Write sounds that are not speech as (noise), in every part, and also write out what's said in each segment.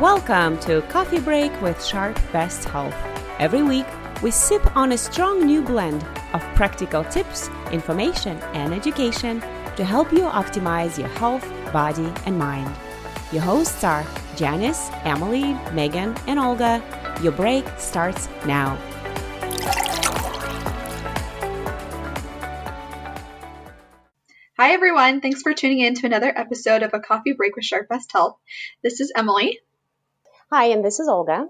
Welcome to Coffee Break with Sharp Best Health. Every week, we sip on a strong new blend of practical tips, information, and education to help you optimize your health, body, and mind. Your hosts are Janice, Emily, Megan, and Olga. Your break starts now. Hi, everyone. Thanks for tuning in to another episode of A Coffee Break with Sharp Best Health. This is Emily. Hi, and this is Olga.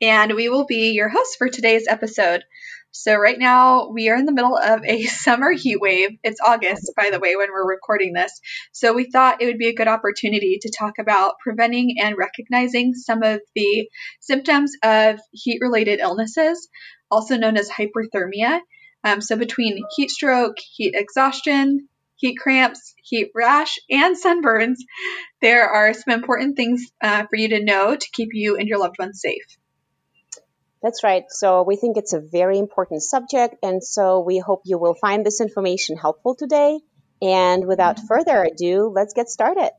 And we will be your hosts for today's episode. So, right now, we are in the middle of a (laughs) summer heat wave. It's August, by the way, when we're recording this. So, we thought it would be a good opportunity to talk about preventing and recognizing some of the symptoms of heat related illnesses, also known as hyperthermia. Um, so, between heat stroke, heat exhaustion, heat cramps, heat rash, and sunburns, there are some important things uh, for you to know to keep you and your loved ones safe. That's right. So we think it's a very important subject, and so we hope you will find this information helpful today. And without further ado, let's get started.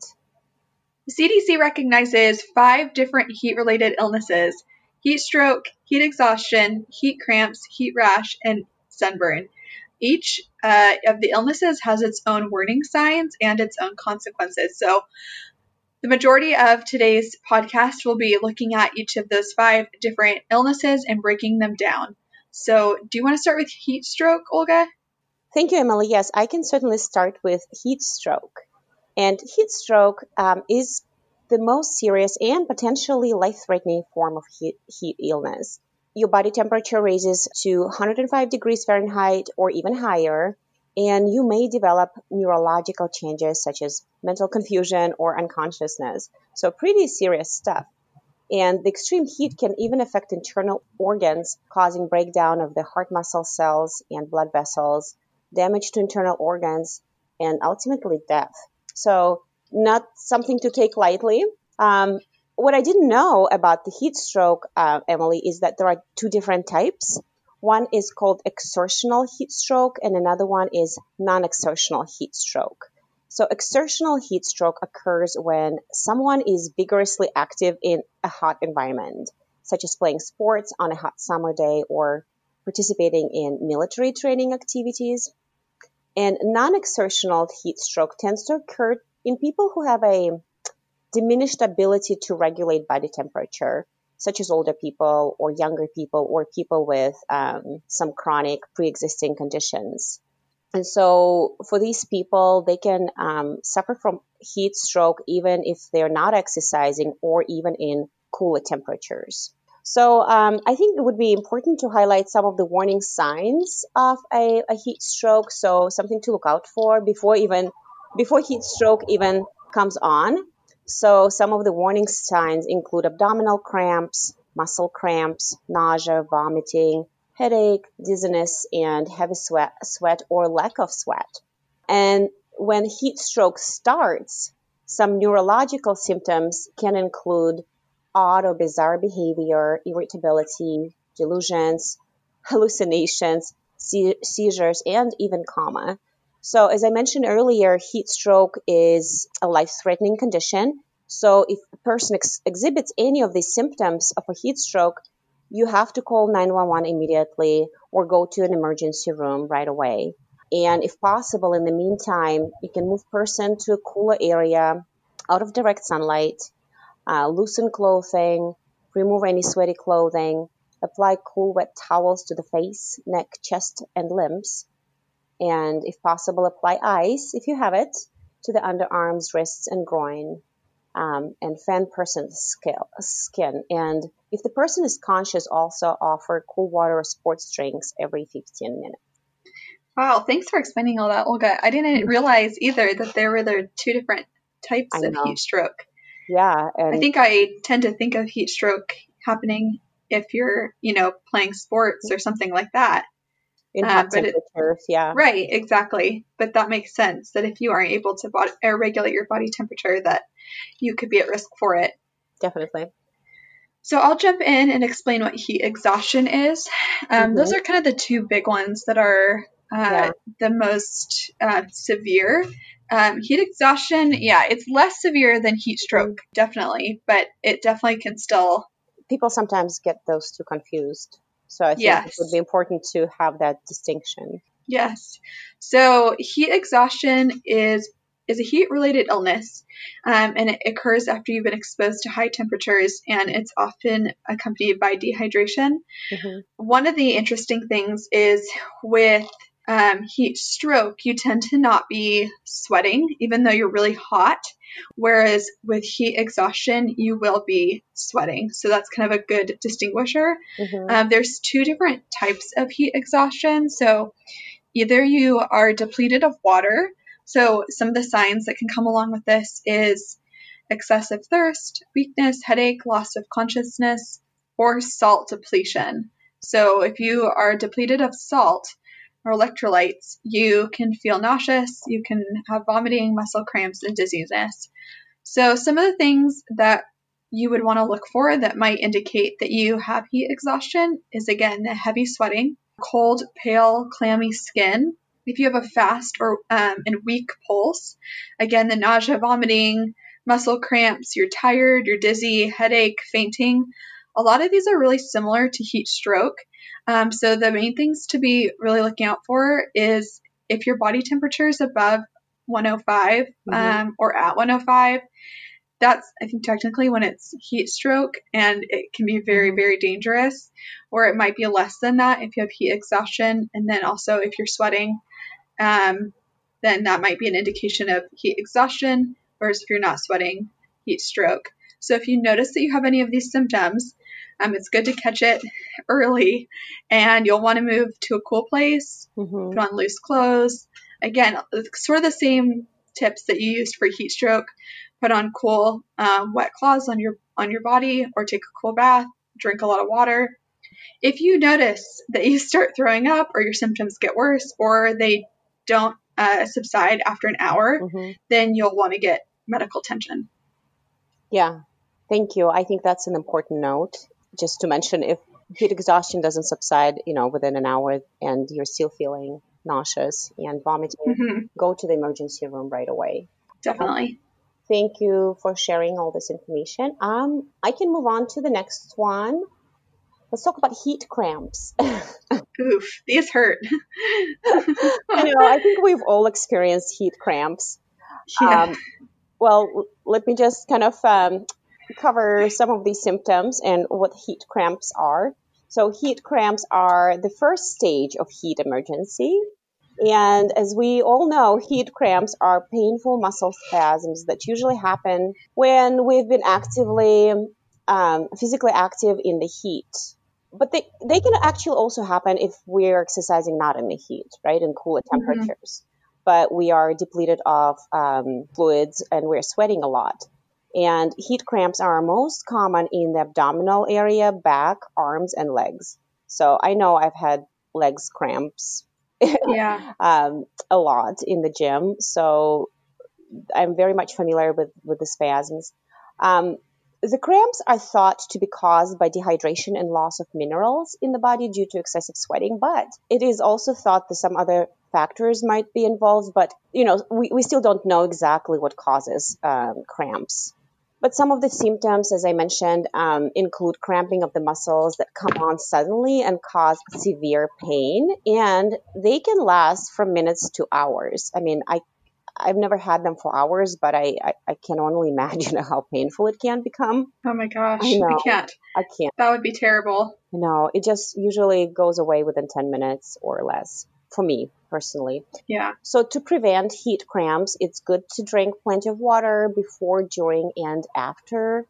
The CDC recognizes five different heat related illnesses heat stroke, heat exhaustion, heat cramps, heat rash, and sunburn. Each uh, of the illnesses has its own warning signs and its own consequences. So, the majority of today's podcast will be looking at each of those five different illnesses and breaking them down. So, do you want to start with heat stroke, Olga? Thank you, Emily. Yes, I can certainly start with heat stroke. And heat stroke um, is the most serious and potentially life threatening form of heat, heat illness your body temperature raises to 105 degrees Fahrenheit or even higher, and you may develop neurological changes such as mental confusion or unconsciousness. So, pretty serious stuff. And the extreme heat can even affect internal organs, causing breakdown of the heart muscle cells and blood vessels, damage to internal organs, and ultimately death. So, not something to take lightly. Um, what I didn't know about the heat stroke, uh, Emily, is that there are two different types. One is called exertional heat stroke, and another one is non exertional heat stroke. So, exertional heat stroke occurs when someone is vigorously active in a hot environment, such as playing sports on a hot summer day or participating in military training activities. And non exertional heat stroke tends to occur in people who have a diminished ability to regulate body temperature, such as older people or younger people or people with um, some chronic pre-existing conditions. And so for these people, they can um, suffer from heat stroke even if they're not exercising or even in cooler temperatures. So um, I think it would be important to highlight some of the warning signs of a, a heat stroke. So something to look out for before even before heat stroke even comes on. So some of the warning signs include abdominal cramps, muscle cramps, nausea, vomiting, headache, dizziness, and heavy sweat, sweat or lack of sweat. And when heat stroke starts, some neurological symptoms can include odd or bizarre behavior, irritability, delusions, hallucinations, seizures, and even coma. So, as I mentioned earlier, heat stroke is a life threatening condition. So, if a person ex- exhibits any of these symptoms of a heat stroke, you have to call 911 immediately or go to an emergency room right away. And if possible, in the meantime, you can move person to a cooler area out of direct sunlight, uh, loosen clothing, remove any sweaty clothing, apply cool wet towels to the face, neck, chest, and limbs and if possible, apply ice if you have it to the underarms, wrists, and groin, um, and fan person's skin. And if the person is conscious, also offer cool water or sports drinks every 15 minutes. Wow, thanks for explaining all that, Olga. I didn't realize either that there were there two different types of heat stroke. Yeah, I think I tend to think of heat stroke happening if you're, you know, playing sports or something like that in uh, hot temperatures. It, yeah, right, exactly. But that makes sense that if you aren't able to body, regulate your body temperature, that you could be at risk for it. Definitely. So I'll jump in and explain what heat exhaustion is. Um, mm-hmm. Those are kind of the two big ones that are uh, Yeah. the most uh, severe. Um, heat exhaustion, yeah, it's less severe than heat stroke, definitely, but it definitely can still People sometimes get those two confused. So I think it would be important to have that distinction. Yes. So heat exhaustion is is a heat related illness, um, and it occurs after you've been exposed to high temperatures, and it's often accompanied by dehydration. hmm One of the interesting things is with um, heat stroke, you tend to not be sweating, even though you're really hot. Whereas with heat exhaustion, you will be sweating. So that's kind of a good distinguisher. hmm Um, there's two different types of heat exhaustion. So either you are depleted of water. So some of the signs that can come along with this is excessive thirst, weakness, headache, loss of consciousness, or salt depletion. So if you are depleted of salt or electrolytes, you can feel nauseous, you can have vomiting, muscle cramps, and dizziness. So some of the things that you would want to look for that might indicate that you have heat exhaustion is again the heavy sweating, cold, pale, clammy skin. If you have a fast or um, and weak pulse, again the nausea, vomiting, muscle cramps, you're tired, you're dizzy, headache, fainting. A lot of these are really similar to heat stroke. Um, so the main things to be really looking out for is if your body temperature is above 105 Mhm. um, or at 105 that's I think technically when it's heat stroke and it can be very Mhm. very dangerous or it might be less than that if you have heat exhaustion and then also if you're sweating um, then that might be an indication of heat exhaustion whereas if you're not sweating heat stroke so if you notice that you have any of these symptoms um, it's good to catch it early and you'll want to move to a cool place hmm put on loose clothes. Again, sort of the same tips that you used for heat stroke. Put on cool, um, wet cloths on your on your body, or take a cool bath. Drink a lot of water. If you notice that you start throwing up, or your symptoms get worse, or they don't uh, subside after an hour, hmm then you'll want to get medical attention. Yeah, thank you. I think that's an important note. Just to mention, if heat exhaustion doesn't subside, you know, within an hour, and you're still feeling nauseous and vomiting, hmm go to the emergency room right away. Definitely. Thank you for sharing all this information. Um, I can move on to the next one. Let's talk about heat cramps. (laughs) Oof, these hurt. (laughs) I know, I think we've all experienced heat cramps. yeah. Um, well, let me just kind of um, cover some of these symptoms and what heat cramps are. So, heat cramps are the first stage of heat emergency. And as we all know, heat cramps are painful muscle spasms that usually happen when we've been actively, um, physically active in the heat. But they, they can actually also happen if we're exercising not in the heat, right, in cooler Mhm. temperatures. But we are depleted of um, fluids and we're sweating a lot. And heat cramps are most common in the abdominal area, back, arms, and legs. So I know I've had legs cramps yeah. (laughs) um, a lot in the gym. So I'm very much familiar with, with the spasms. Um, the cramps are thought to be caused by dehydration and loss of minerals in the body due to excessive sweating, but it is also thought that some other factors might be involved. But, you know, we, we still don't know exactly what causes um, cramps. But some of the symptoms, as I mentioned, um, include cramping of the muscles that come on suddenly and cause severe pain, and they can last from minutes to hours. I mean, I I've never had them for hours, but I, I, I can only (laughs) imagine how painful it can become. Oh my gosh. I know. I can't. I can't. That would be terrible. No, it just usually goes away within 10 minutes or less for me personally. Yeah. So to prevent heat cramps, it's good to drink plenty of water before, during, and after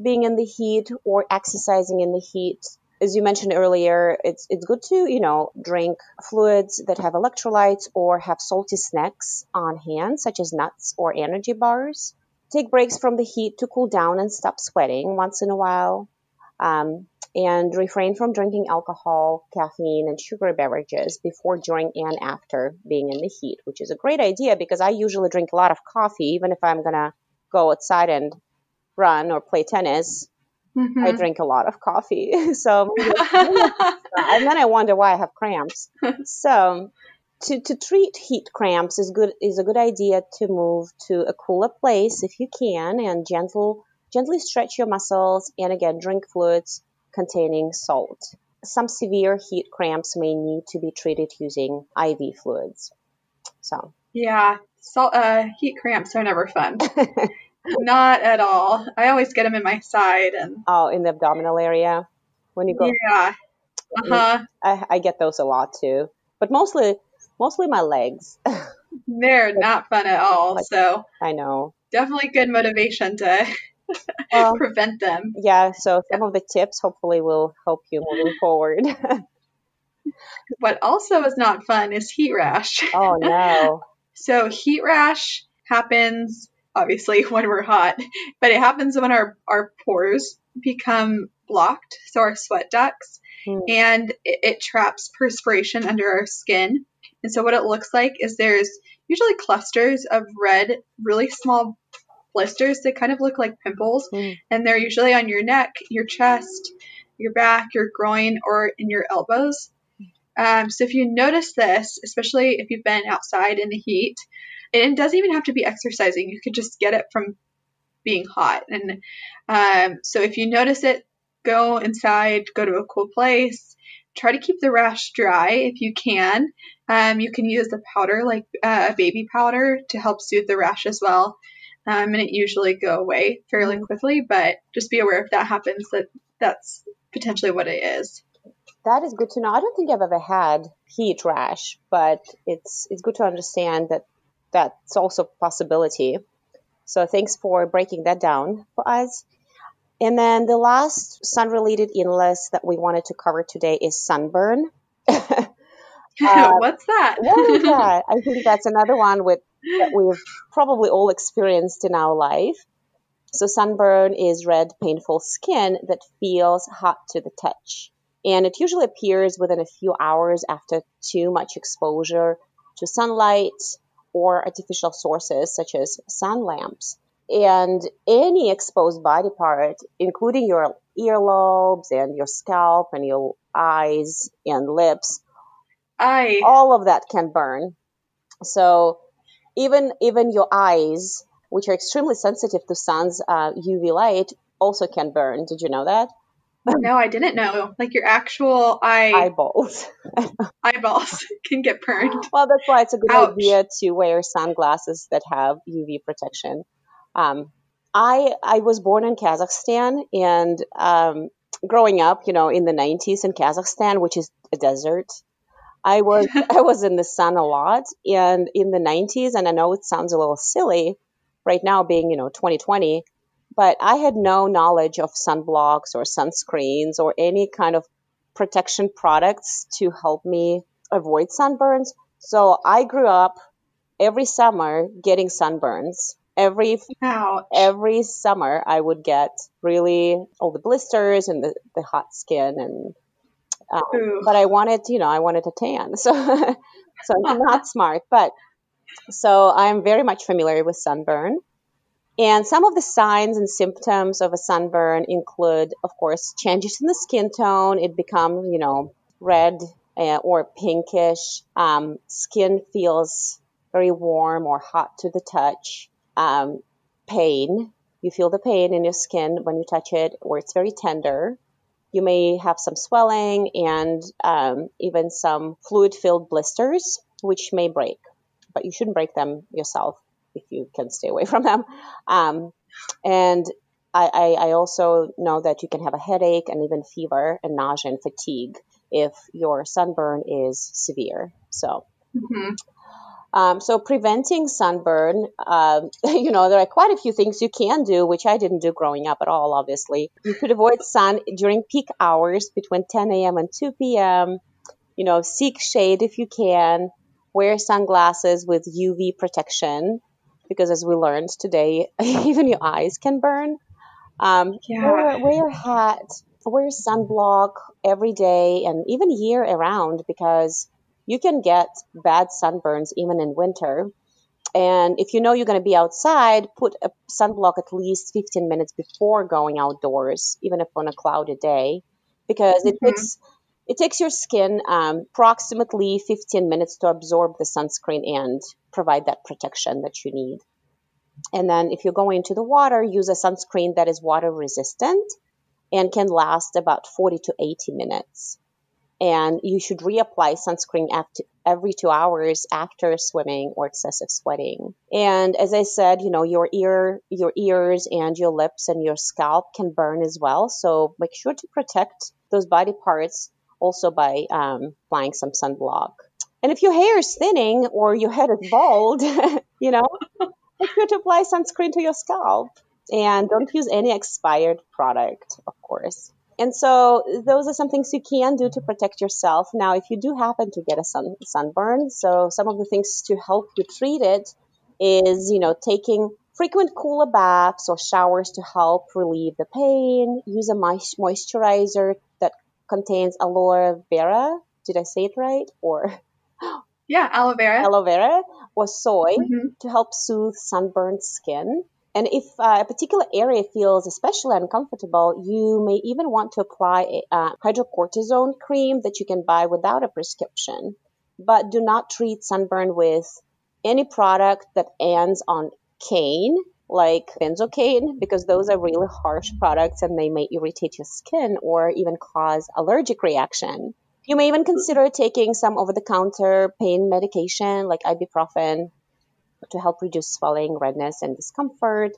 being in the heat or exercising in the heat. As you mentioned earlier, it's it's good to, you know, drink fluids that have electrolytes or have salty snacks on hand, such as nuts or energy bars. Take breaks from the heat to cool down and stop sweating once in a while. Um, and refrain from drinking alcohol, caffeine, and sugary beverages before, during, and after being in the heat, which is a great idea because I usually drink a lot of coffee, even if I'm gonna go outside and run or play tennis. Mhm. I drink a lot of coffee, (laughs) so (laughs) and then I wonder why I have cramps. So, to, to treat heat cramps is good is a good idea to move to a cooler place if you can and gentle gently stretch your muscles and again drink fluids containing salt. Some severe heat cramps may need to be treated using IV fluids. So yeah, salt uh, heat cramps are never fun. (laughs) Not at all. I always get them in my side and oh, in the abdominal area when you go. Yeah. Uh huh. I, I get those a lot too, but mostly mostly my legs. (laughs) They're not fun at all. So I know. Definitely good motivation to well, prevent them. Yeah. So some of the tips hopefully will help you moving (laughs) forward. what also is not fun is heat rash. Oh no. (laughs) so heat rash happens obviously (laughs) when we're hot, but it happens when our, our pores become blocked, so our sweat ducts, mm. and it, it traps perspiration under our skin. And so what it looks like is there's usually clusters of red, really small blisters that kind of look like pimples, mm. and they're usually on your neck, your chest, your back, your groin, or in your elbows. Um, so if you notice this, especially if you've been outside in the heat, and it doesn't even have to be exercising. You could just get it from being hot. And um, so if you notice it, go inside, go to a cool place. Try to keep the rash dry if you can. Um, you can use the powder, like uh, a baby powder, to help soothe the rash as well. Um, and it usually go away fairly mm-hmm. quickly, but just be aware if that happens that that's potentially what it is. That is good to know. I don't think I've ever had heat rash, but it's it's good to understand that that's also a possibility. So thanks for breaking that down for us. And then the last sun related illness that we wanted to cover today is sunburn. uh, (laughs) (laughs) What's that? what is (laughs) that? I think that's another one with that we've probably all experienced in our life. So sunburn is red, painful skin that feels hot to the touch. And it usually appears within a few hours after too much exposure to sunlight, or artificial sources such as sun lamps. And any exposed body part, including your earlobes and your scalp and your eyes and lips, Aye. all of that can burn. So even even your eyes, which are extremely sensitive to sun's uh, UV light, also can burn. Did you know that? No, I didn't know. Like your actual eye eyeballs, (laughs) eyeballs (laughs) can get burned. Well, that's why it's a good Ouch. idea to wear sunglasses that have UV protection. Um, I I was born in Kazakhstan, and um, growing up, you know, in the 90s in Kazakhstan, which is a desert, I was (laughs) I was in the sun a lot, and in the 90s, and I know it sounds a little silly, right now being you know 2020 but I had no knowledge of sunblocks or sunscreens or any kind of protection products to help me avoid sunburns. So I grew up every summer getting sunburns. Every Ouch. every summer I would get really all the blisters and the, the hot skin and um, but I wanted you know I wanted a tan (laughs) so so I'm not smart but so I'm very much familiar with sunburn and some of the signs and symptoms of a sunburn include, of course, changes in the skin tone. It becomes, you know, red uh, or pinkish. Um, skin feels very warm or hot to the touch. Um, pain. You feel the pain in your skin when you touch it, or it's very tender. You may have some swelling and um, even some fluid filled blisters, which may break, but you shouldn't break them yourself if you can stay away (laughs) from them. Um, and I, I, also know that you can have a headache and even fever and nausea and fatigue if your sunburn is severe. So, mm-hmm. Um, so preventing sunburn, uh, (laughs) you know, there are quite a few things you can do, which I didn't do growing up at all. Obviously, you could avoid sun during peak hours between 10 a.m. and 2 p.m. You know, seek shade if you can. Wear sunglasses with UV protection because as we learned today, (laughs) even your eyes can burn. Um, yeah. wear, wear a hat, wear sunblock every day and even year around because you can get bad sunburns even in winter. And if you know you're going to be outside, put a sunblock at least 15 minutes before going outdoors, even if on a cloudy day, because it mm-hmm. puts it takes your skin um, approximately 15 minutes to absorb the sunscreen and provide that protection that you need. And then if you go into the water, use a sunscreen that is water resistant and can last about 40 to 80 minutes. And you should reapply sunscreen after, every two hours after swimming or excessive sweating. And as I said, you know, your ear, your ears and your lips and your scalp can burn as well. So make sure to protect those body parts also by um, applying some sunblock. And if your hair is thinning or your head is bald, (laughs) you know, make sure to apply sunscreen to your scalp and don't use any expired product, of course. And so those are some things you can do to protect yourself. Now, if you do happen to get a sun, sunburn, so some of the things to help you treat it is, you know, taking frequent cooler baths or showers to help relieve the pain. Use a moisturizer that contains aloe vera. Did I say it right? Or yeah, aloe vera. Aloe vera or soy mm-hmm. to help soothe sunburned skin. And if uh, a particular area feels especially uncomfortable, you may even want to apply a, a hydrocortisone cream that you can buy without a prescription. But do not treat sunburn with any product that ends on cane, like benzocaine, because those are really harsh products and they may irritate your skin or even cause allergic reaction. You may even consider taking some over the counter pain medication like ibuprofen to help reduce swelling, redness, and discomfort.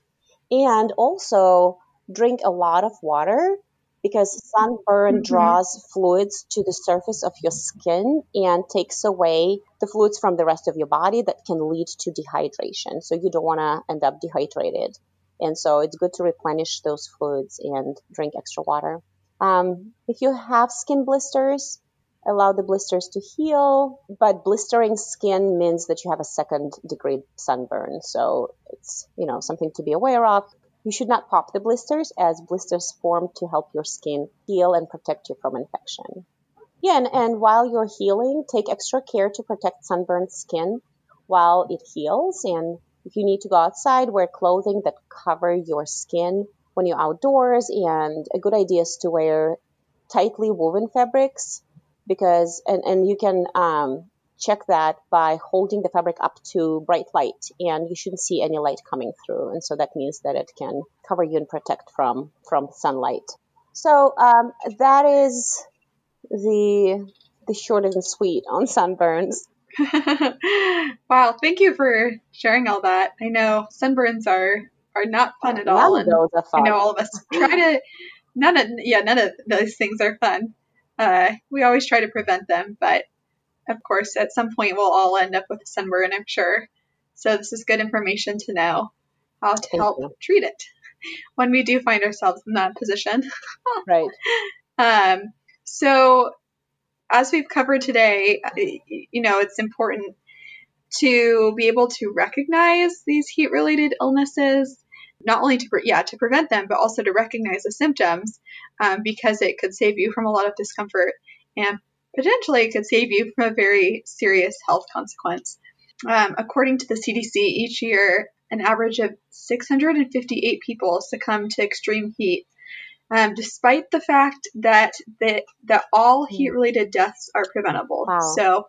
And also drink a lot of water because sunburn mm-hmm. draws fluids to the surface of your skin and takes away the fluids from the rest of your body that can lead to dehydration. So you don't want to end up dehydrated. And so it's good to replenish those fluids and drink extra water. Um, if you have skin blisters, allow the blisters to heal. But blistering skin means that you have a second degree sunburn. So it's, you know, something to be aware of. You should not pop the blisters as blisters form to help your skin heal and protect you from infection. Yeah, and, and while you're healing, take extra care to protect sunburned skin while it heals. And if you need to go outside, wear clothing that cover your skin when you're outdoors. And a good idea is to wear tightly woven fabrics because and, and you can um, check that by holding the fabric up to bright light and you shouldn't see any light coming through. And so that means that it can cover you and protect from from sunlight. So um, that is the the short and sweet on sunburns. (laughs) Wow thank you for sharing all that. I know sunburns are are not fun at all and fun. i know all of us (laughs) try to none of yeah none of those things are fun uh, we always try to prevent them, but of course, at some point we'll all end up with a sunburn, I'm sure. So this is good information to know how to help treat it (laughs) when we do find ourselves in that position. (laughs) right. Um, so as we've covered today, you know, it's important to be able to recognize these heat related illnesses not only to pre- yeah to prevent them but also to recognize the symptoms um, because it could save you from a lot of discomfort and potentially it could save you from a very serious health consequence um, according to the cdc each year an average of 658 people succumb to extreme heat um, despite the fact that the, that all hmm. heat related deaths are preventable wow. so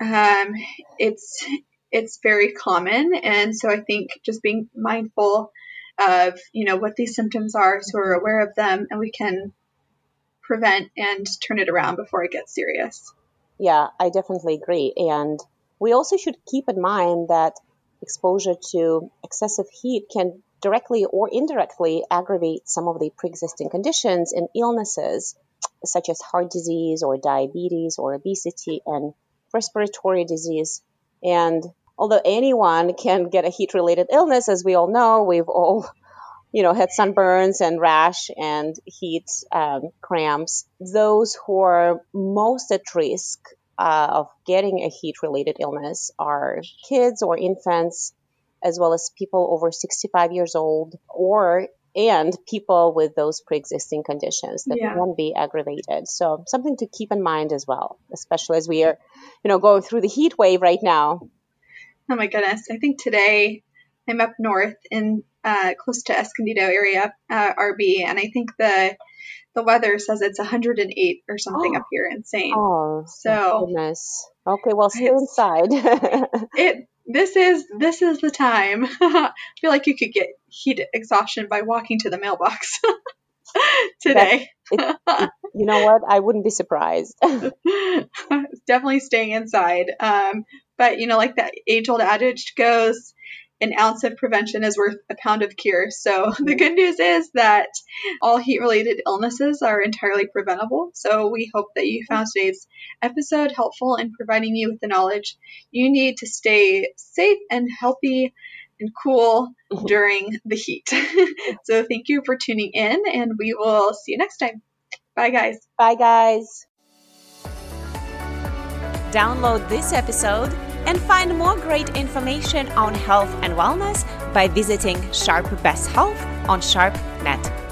um, it's it's very common. And so I think just being mindful of, you know, what these symptoms are so we're aware of them and we can prevent and turn it around before it gets serious. Yeah, I definitely agree. And we also should keep in mind that exposure to excessive heat can directly or indirectly aggravate some of the pre-existing conditions and illnesses such as heart disease or diabetes or obesity and respiratory disease. And although anyone can get a heat related illness, as we all know, we've all, you know, had sunburns and rash and heat um, cramps. Those who are most at risk uh, of getting a heat related illness are kids or infants, as well as people over 65 years old or and people with those pre-existing conditions that yeah. can be aggravated. So something to keep in mind as well, especially as we are, you know, going through the heat wave right now. Oh my goodness. I think today I'm up north in uh, close to Escondido area, uh, RB, and I think the the weather says it's 108 or something up here, insane. Oh, so goodness. Okay, well, stay inside. (laughs) it this is this is the time. (laughs) I feel like you could get heat exhaustion by walking to the mailbox (laughs) today. It, it, you know what? I wouldn't be surprised. Definitely staying inside. Um, but you know, like that age old adage goes, an ounce of prevention is worth a pound of cure. So (laughs) the good news is that all heat related illnesses are entirely preventable. So we hope that you found today's episode helpful in providing you with the knowledge you need to stay safe and healthy and cool mm-hmm. during the heat. (laughs) so thank you for tuning in and we will see you next time. Bye guys. Bye guys. Download this episode and find more great information on health and wellness by visiting Sharp Best Health on SharpNet.